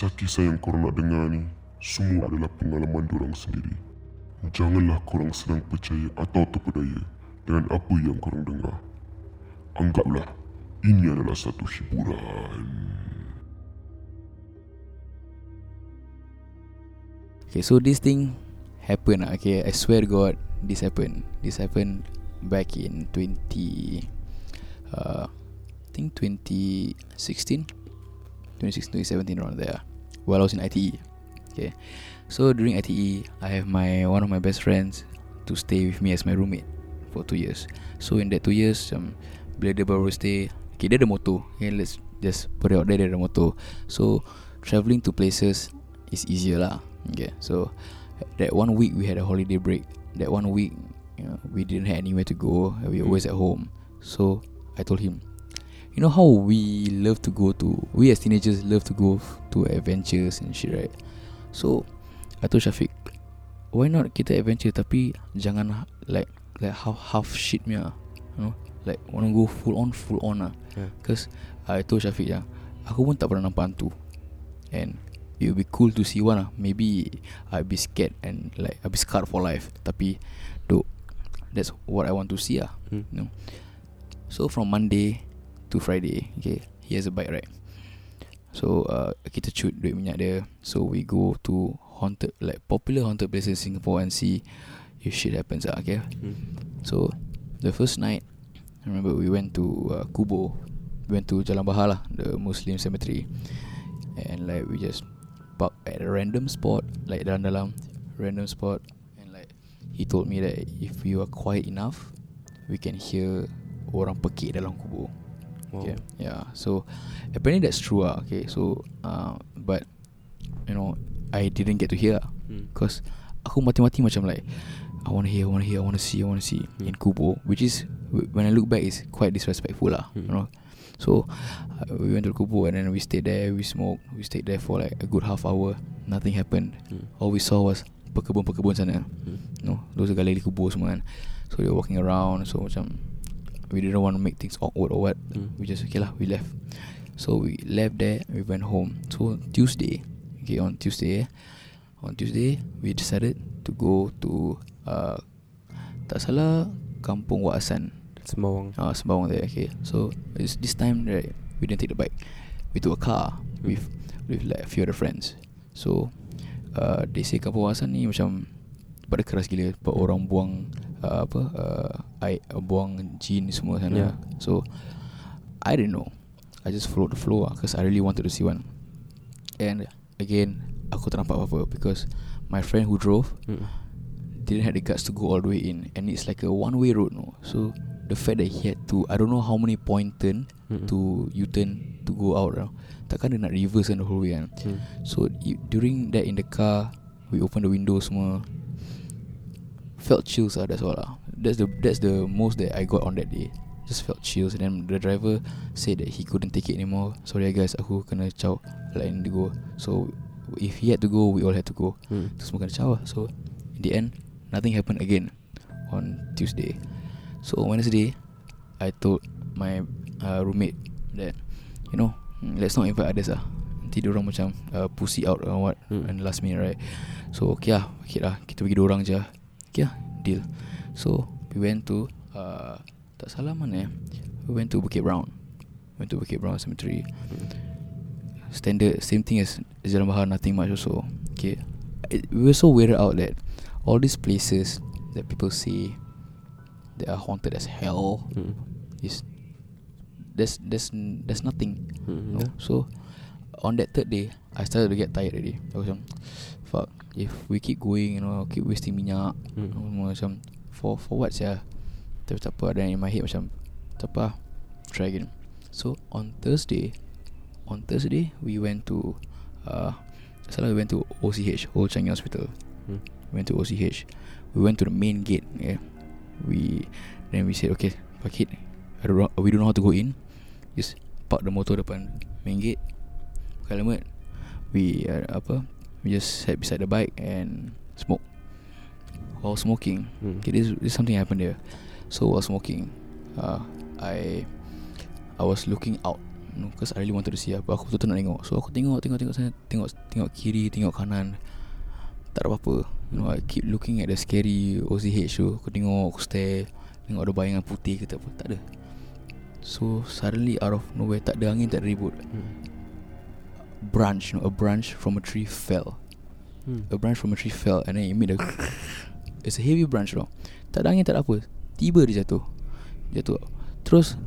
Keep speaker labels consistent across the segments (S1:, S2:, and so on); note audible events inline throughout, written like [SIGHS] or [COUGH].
S1: Kisah-kisah yang korang nak dengar ni Semua adalah pengalaman diorang sendiri Janganlah korang senang percaya atau terpedaya Dengan apa yang korang dengar Anggaplah Ini adalah satu hiburan
S2: Okay, so this thing happened. ah, Okay, I swear God, this happened. This happened back in 20, uh, I think 2016, 2016, 2017 around there. While I was in ITE. Okay, so during ITE, I have my one of my best friends to stay with me as my roommate for two years. So in that two years, um, bila dia baru stay, okay, dia ada motor. Okay, let's just put it out there, dia ada motor. So traveling to places is easier lah. Okay, so that one week we had a holiday break. That one week, you know, we didn't have anywhere to go. We were always at home. So I told him, you know how we love to go to, we as teenagers love to go to adventures and shit, right? So I told Shafiq, why not kita adventure tapi jangan like like half half shit punya, you know, like wanna go full on full on lah.
S3: Yeah.
S2: Cause I told Shafiq ya, aku pun tak pernah nampak hantu, and it would be cool to see one lah. Maybe I'd be scared and like I'd be scarred for life. Tapi, though, that's what I want to see ah.
S3: Hmm.
S2: You know. So from Monday to Friday, okay, he has a bike right. So uh, kita shoot duit minyak dia. So we go to haunted like popular haunted places in Singapore and see if shit happens ah. Okay.
S3: Hmm.
S2: So the first night, I remember we went to uh, Kubo. We went to Jalan Bahar lah, the Muslim cemetery, and like we just park at a random spot, like dalam-dalam random spot, and like he told me that if we are quiet enough, we can hear orang pekik dalam kubur.
S3: Wow.
S2: Okay. Yeah. So apparently that's true ah. Okay. So uh, but you know I didn't get to hear ah.
S3: Hmm.
S2: Cause aku mati-mati macam like I want to hear, I want to hear, I want to see, I want to see
S3: Hmm.
S2: in Kubo, which is when I look back is quite disrespectful lah, you
S3: Hmm.
S2: know. So uh, we went to Kubo and then we stayed there, we smoked, we stayed there for like a good half hour. Nothing happened.
S3: Hmm.
S2: All we saw was pekebun-pekebun sana.
S3: Hmm.
S2: You know, those gali kubur semua kan. So they were walking around, so macam we didn't want to make things awkward or what.
S3: Hmm.
S2: We just okay lah, we left. So we left there, we went home. So Tuesday, okay, on Tuesday, on Tuesday we decided to go to uh, tak salah Kampung Wak Hassan.
S3: Sembawang.
S2: Uh, Sembawang there, okay. So it's, this time right, we didn't take the bike. We took a car with with like a few other friends. So uh, they say Kampung Wak Hassan ni macam pada keras gila Sebab orang buang uh, apa uh, air, uh, buang jin semua sana.
S3: Yeah.
S2: So I didn't know. I just followed the flow lah Cause I really wanted to see one And again Aku tak nampak apa-apa Because My friend who drove
S3: Hmm.
S2: Didn't have the guts to go all the way in And it's like a one way road no So The fact that he had to I don't know how many point turn
S3: Mm-mm.
S2: To U-turn To go out no? Takkan dia nak reverse kan the whole way kan
S3: Hmm.
S2: So you, during that in the car We open the window semua Felt chills lah that's all lah. That's the that's the most that I got on that day. Just felt chills. And then the driver Said that he couldn't take it anymore. Sorry guys aku kena caw Lain dia go. So If he had to go We all had to go.
S3: Hmm.
S2: Terus semua kena caw lah. So In the end Nothing happened again On Tuesday. So on Wednesday I told my uh, roommate That You know Let's not invite others lah. Nanti diorang macam uh, Pussy out or what
S3: Hmm.
S2: And last minute right? So okay lah Okay lah. Kita pergi diorang je lah. Okay lah Deal. So We went to uh, Tak salah mana eh. We went to Bukit Brown. Went to Bukit Brown Cemetery. Standard Same thing as Jalan Bahar Nothing much also. Okay. It, We were so weirded out that All these places That people say That are haunted as hell
S3: Hmm.
S2: Is There's There's There's nothing.
S3: Hmm.
S2: no? So On that third day I started to get tired already. I was macam Fuck If we keep going You know Keep wasting minyak
S3: Hmm.
S2: Semua macam For for what ya Tapi tak apa Dan in my head macam Tak apa Try again. So on Thursday On Thursday We went to uh, Salah we went to OCH Old Changi Hospital.
S3: Hmm.
S2: We went to OCH We went to the main gate yeah. We Then we said okay Fuck it. I don't know, We don't know how to go in. Just Park the motor depan Main gate. Pakai helmet We uh, Apa We just sat beside the bike And Smoke While smoking.
S3: Hmm.
S2: Okay, this, this something happened there. So while smoking, uh, I I was looking out Because I really wanted to see apa Aku betul-betul nak tengok. So aku tengok Tengok tengok sana Tengok tengok kiri Tengok kanan. Tak ada apa-apa. You know I keep looking at the scary OCH tu Aku tengok Aku stare Tengok ada bayangan putih ke tak apa Tak ada. So suddenly out of nowhere Tak ada angin Tak ada ribut.
S3: Hmm.
S2: Branch you know, A branch from a tree fell.
S3: Hmm.
S2: A branch from a tree fell And then it made a It's a heavy branch tau Tak ada angin tak ada apa. Tiba dia jatuh. Jatuh. Terus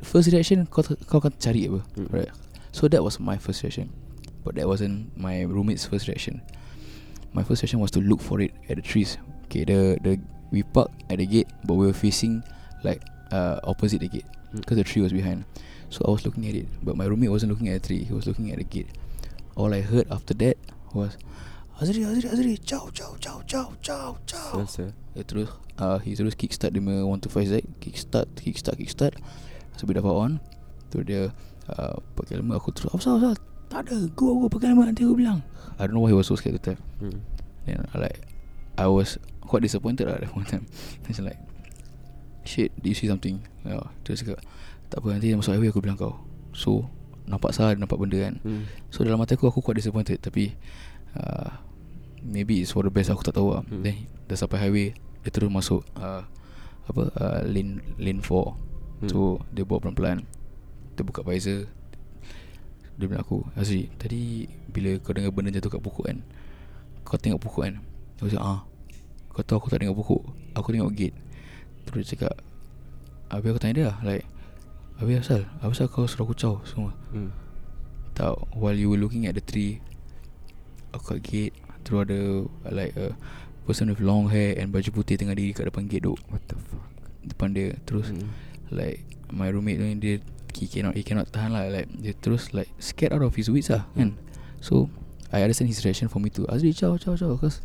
S2: First reaction Kau kau akan cari apa.
S3: Hmm.
S2: Right So that was my first reaction. But that wasn't My roommate's first reaction. My first reaction was to look for it At the trees. Okay the the We parked at the gate But we were facing Like uh, Opposite the gate
S3: Hmm.
S2: Because the tree was behind So I was looking at it But my roommate wasn't looking at the tree He was looking at the gate. All I heard after that Was Azri Azri Azri Ciao ciao ciao ciao ciao ciao
S3: Selesa
S2: dia terus uh, He terus kickstart Dia punya 125Z Kickstart Kickstart Kickstart. Sampai dapat on Tu dia uh, Pakai helmet Aku terus Apa salah Tak ada Go go pakai helmet Nanti aku bilang. I don't know why he was so scared to tell
S3: hmm.
S2: Then I like I was quite disappointed lah At that [LAUGHS] point in time. Then like Shit Did you see something? Yeah, Dia cakap Tak apa nanti masuk highway Aku bilang kau. So Nampak salah Nampak benda kan.
S3: Hmm.
S2: So dalam hati aku Aku quite disappointed. Tapi uh, Maybe it's for the best Aku tak tahu lah. Hmm. Then dah sampai highway Dia terus masuk uh, Apa uh, Lane Lane 4
S3: Hmm.
S2: So dia bawa pelan-pelan. Dia buka visor. Dia bilang aku Azri Tadi Bila kau dengar benda jatuh kat pokok kan Kau tengok pokok kan? Aku cakap ah. Kau tahu aku tak tengok pokok. Aku tengok gate. Terus dia cakap Habis aku tanya dia lah Like Habis asal? Habis asal kau suruh aku caw semua?
S3: Hmm.
S2: Tak While you were looking at the tree Aku kat gate Terus ada Like a Person with long hair And baju putih tengah diri kat depan gate tu.
S3: What the fuck?
S2: Depan dia Terus
S3: hmm.
S2: Like My roommate tu Dia He cannot He cannot tahan lah Like Dia terus like Scared out of his wits lah Kan? So I understand his reaction for me to Azri ciao ciao ciao Cause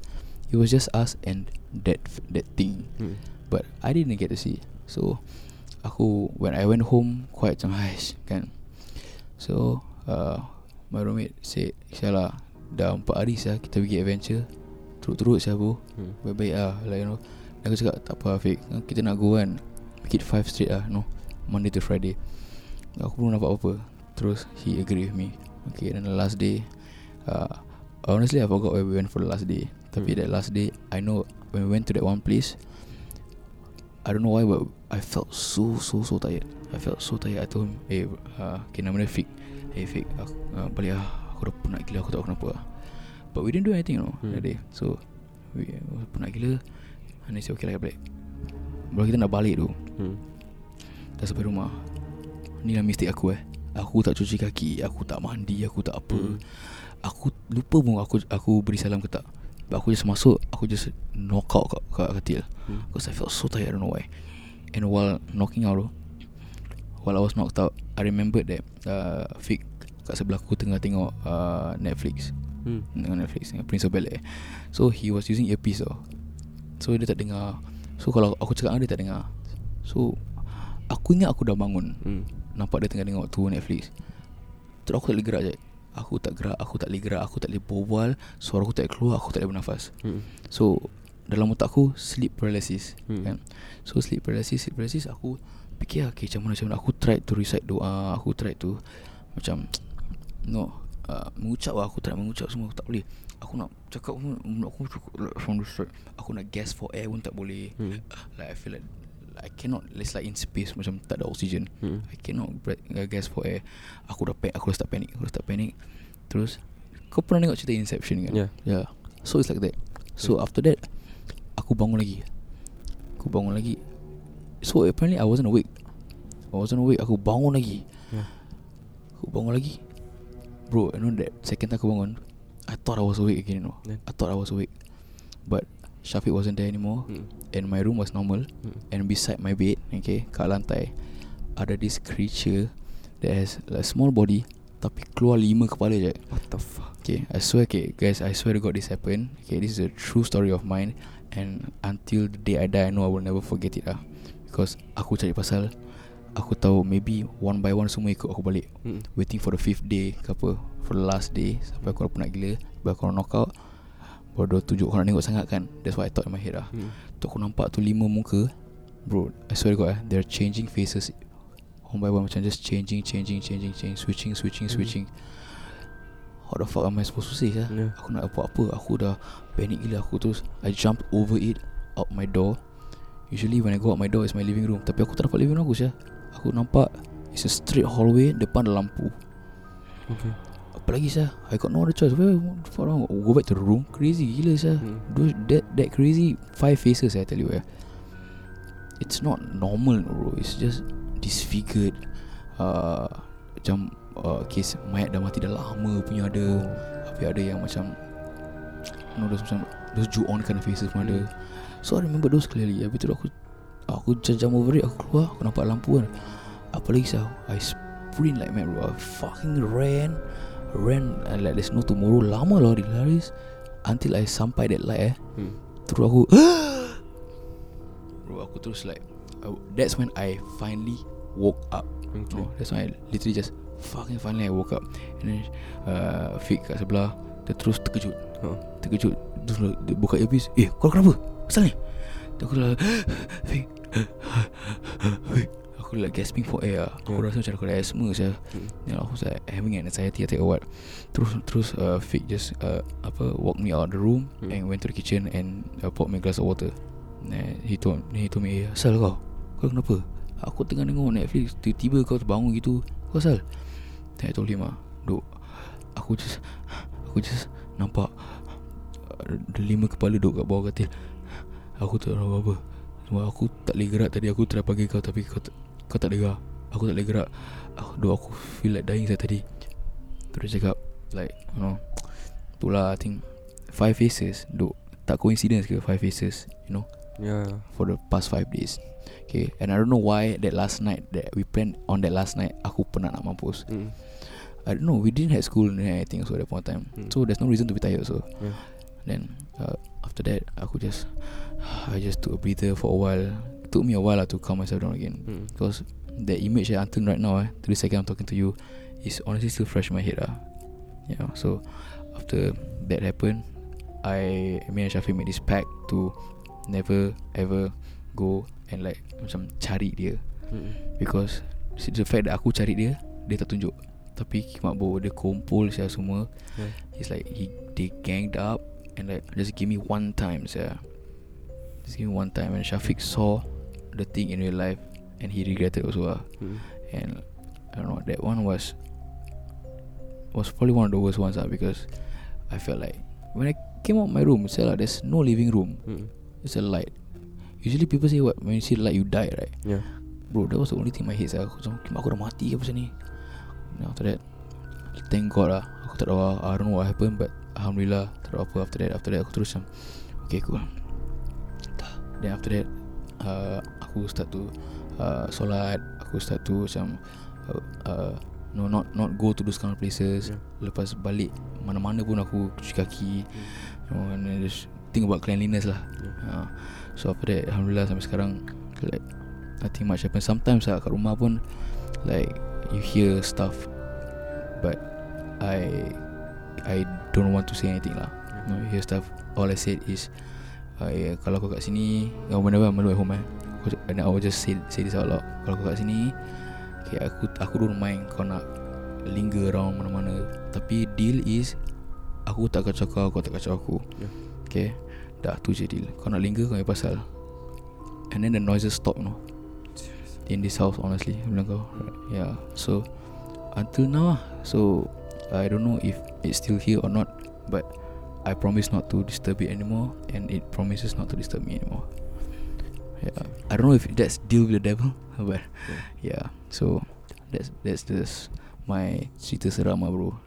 S2: It was just us And that That thing.
S3: Hmm.
S2: But I didn't get to see. So Aku When I went home Quite macam Haish Kan. So uh, My roommate said Sialah Dah 4 hari sah Kita pergi adventure. Teruk-teruk sah bro.
S3: Hmm.
S2: Baik-baik lah Like you know. Dan aku cakap Tak apa Afiq. Kita nak go kan. Make it 5 straight lah No. Monday to Friday. Aku belum nampak apa-apa. Terus He agree with me. Okay then the last day uh, Honestly I forgot where we went for the last day. Tapi
S3: Hmm.
S2: that last day I know When we went to that one place I don't know why but I felt so so so tired. I felt so tired. I told him Eh uh, Okay nama dia Fik. Eh Fik aku, uh, Balik lah. Aku dah penat gila. Aku tak tahu kenapa lah. But we didn't do anything you know
S3: Hmm.
S2: That day. So we, uh, Penat gila. And they say okay lah balik. Baru kita nak balik tu
S3: Hmm.
S2: Dah sampai rumah. Ni lah mistake aku eh. Aku tak cuci kaki Aku tak mandi Aku tak apa.
S3: Hmm.
S2: Aku lupa pun aku aku beri salam ke tak But aku just masuk Aku just knock out kat, kat katil.
S3: Hmm.
S2: Because I felt so tired I don't know why. And while knocking out While I was knocked out I remembered that uh, Fik kat sebelah aku tengah tengok uh, Netflix.
S3: Hmm.
S2: Dengan Netflix Dengan Prince of Bel-Air. So he was using earpiece tau So dia tak dengar. So kalau aku cakap dengan dia tak dengar. So Aku ingat aku dah bangun.
S3: Hmm.
S2: Nampak dia tengah tengok tu Netflix. Terus aku tak boleh gerak je Aku tak gerak Aku tak boleh gerak Aku tak boleh berbual Suara aku tak boleh keluar Aku tak boleh bernafas
S3: Hmm.
S2: So Dalam otak aku Sleep paralysis
S3: Hmm.
S2: kan? So sleep paralysis Sleep paralysis Aku fikir okay, macam mana macam mana Aku try to recite doa Aku try to Macam No uh, Mengucap lah Aku try mengucap semua Aku tak boleh Aku nak cakap pun Aku cukup from the start Aku nak gasp for air pun tak boleh
S3: Hmm.
S2: Like I feel like I cannot It's like in space Macam tak ada oxygen
S3: Hmm.
S2: I cannot breath, gasp for air. Aku dah panic Aku dah start panic Aku dah start panic. Terus Kau pernah tengok cerita Inception kan?
S3: Yeah.
S2: yeah. So it's like that. So after that Aku bangun lagi. Aku bangun lagi. So apparently I wasn't awake. I wasn't awake. Aku bangun lagi.
S3: Yeah.
S2: Aku bangun lagi. Bro you know that Second time aku bangun I thought I was awake again you know.
S3: Then?
S2: I thought I was awake. But Shafiq wasn't there anymore.
S3: Hmm.
S2: And my room was normal.
S3: Hmm.
S2: And beside my bed Okay Kat lantai Ada this creature That has a small body Tapi keluar lima kepala je.
S3: What the fuck?
S2: Okay I swear okay Guys I swear to God this happened. Okay this is a true story of mine. And until the day I die I know I will never forget it lah Because Aku cari pasal Aku tahu maybe One by one semua ikut aku balik.
S3: Hmm.
S2: Waiting for the fifth day Ke apa For the last day Sampai aku dah penat gila. Sampai aku nak knock out Tunjuk Aku nak tengok sangat kan That's what I thought in my head lah
S3: Hmm.
S2: Tu aku nampak tu lima muka Bro I swear to God eh They're changing faces One by one macam just changing Changing Changing Changing Switching Switching
S3: Mhm.
S2: Switching What the fuck am I supposed to say sah?
S3: Yeah.
S2: Aku nak buat apa Aku dah Panic gila Aku terus I jumped over it Out my door Usually when I go out my door Is my living room Tapi aku tak dapat living room aku sah. Aku nampak It's a straight hallway Depan ada lampu
S3: Okay.
S2: Apa lagi sah I got no other choice Where fuck wrong Go back to the room Crazy gila sah
S3: Hmm.
S2: Those that that crazy five faces I tell you eh. It's not normal bro. It's just disfigured. Uh, macam uh, kes mayat dah mati dah lama punya ada. Tapi ada yang macam you know those macam those ju on kind of faces pun ada. So I remember those clearly. Habis tu aku aku jump over it aku keluar aku nampak lampu kan. Apa lagi sah? I sprint like mad bro. I fucking ran ran uh, like there's no tomorrow. Lama lah dia laris until I sampai that light eh.
S3: Hmm.
S2: Terus aku [GASPS] Bro aku terus like I, That's when I finally woke up
S3: Okay.
S2: no, That's when I literally just Fucking finally I woke up And then uh, Fik kat sebelah Dia terus terkejut
S3: Ha.
S2: Terkejut Terus dia buka earpiece Eh kau kenapa Asal ni aku dah [GASPS] Fik [GASPS] Fik Aku like gasping for air Aku
S3: Hmm.
S2: rasa macam aku ada asthma saya.
S3: Hmm.
S2: You know, aku was like having an anxiety attack or what Terus terus uh, Fik just uh, Apa Walk me out of the room
S3: Hmm.
S2: And went to the kitchen And uh, poured me a glass of water And he told, he told me Eh asal kau Kau kenapa Aku tengah tengok Netflix Tiba-tiba kau terbangun gitu Kau asal Then I told him ah Duk Aku just Aku just Nampak uh, Ada lima kepala duduk kat bawah katil Aku tak tahu apa Cuma aku tak boleh gerak tadi Aku try panggil kau Tapi kau, kau tak dengar. Aku tak boleh gerak. Aku, Duk aku feel like dying saya tadi. Terus cakap Like You know Itulah I think Five faces. Duk Tak coincidence ke Five faces You know?
S3: Yeah.
S2: For the past five days. Okay And I don't know why That last night That we planned On that last night Aku penat nak mampus.
S3: Hmm.
S2: I don't know We didn't have school and anything So at that point of time.
S3: Hmm.
S2: So there's no reason to be tired so
S3: Yeah.
S2: Then uh, After that Aku just [SIGHS] I just took a breather for a while took me a while lah To calm myself down again.
S3: Hmm.
S2: Because That image eh, Until right now eh To the second I'm talking to you Is honestly still fresh in my head lah. Yeah So After that happened I Me and Shafiq made this pact To Never Ever Go And like Macam cari dia.
S3: Hmm.
S2: Because The fact that aku cari dia Dia tak tunjuk. Tapi mak bo Dia kumpul saya semua.
S3: Yeah.
S2: It's like he, They ganged up And like Just give me one time saya Just give me one time. And Shafiq saw The thing in real life And he regretted also lah
S3: Hmm.
S2: And I don't know That one was Was probably one of the worst ones lah Because I felt like When I came out my room Say lah There's no living room
S3: Hmm.
S2: It's a light Usually people say what When you see light you die right
S3: Yeah.
S2: Bro that was the only thing in my head saya. Aku macam aku dah mati ke pasal ni Then after that Thank God lah Aku tak tahu lah I don't know what happened But Alhamdulillah Tak tahu apa after that After that aku terus macam Okay cool. Then after that uh, Aku start to uh, Solat Aku start to macam uh, uh, No not not go to those kind of places
S3: Yeah.
S2: Lepas balik Mana-mana pun aku cuci kaki
S3: Hmm.
S2: you know, And just Think about cleanliness lah
S3: Yeah.
S2: uh, So after that Alhamdulillah sampai sekarang Like Nothing much happen Sometimes lah kat rumah pun Like You hear stuff But I I don't want to say anything lah you know, You hear stuff All I said is uh, yeah, Kalau kau kat sini uh, Whenever I'm alone at home eh. Aku, And I will just say, say this out loud. Kalau kau kat sini Okay aku Aku don't mind Kau nak Linger around mana-mana. Tapi deal is Aku tak kacau kau Kau tak kacau aku.
S3: Yeah.
S2: Okay? Dah tu je deal. Kau nak linger kau yang pasal. And then the noises stop know. In this house honestly bilang kau. Yeah So Until now lah. So I don't know if It's still here or not But I promise not to disturb it anymore And it promises not to disturb me anymore. Yeah. I don't know if that's deal with the devil [LAUGHS] But Yeah. So That's that's just My cerita seram lah bro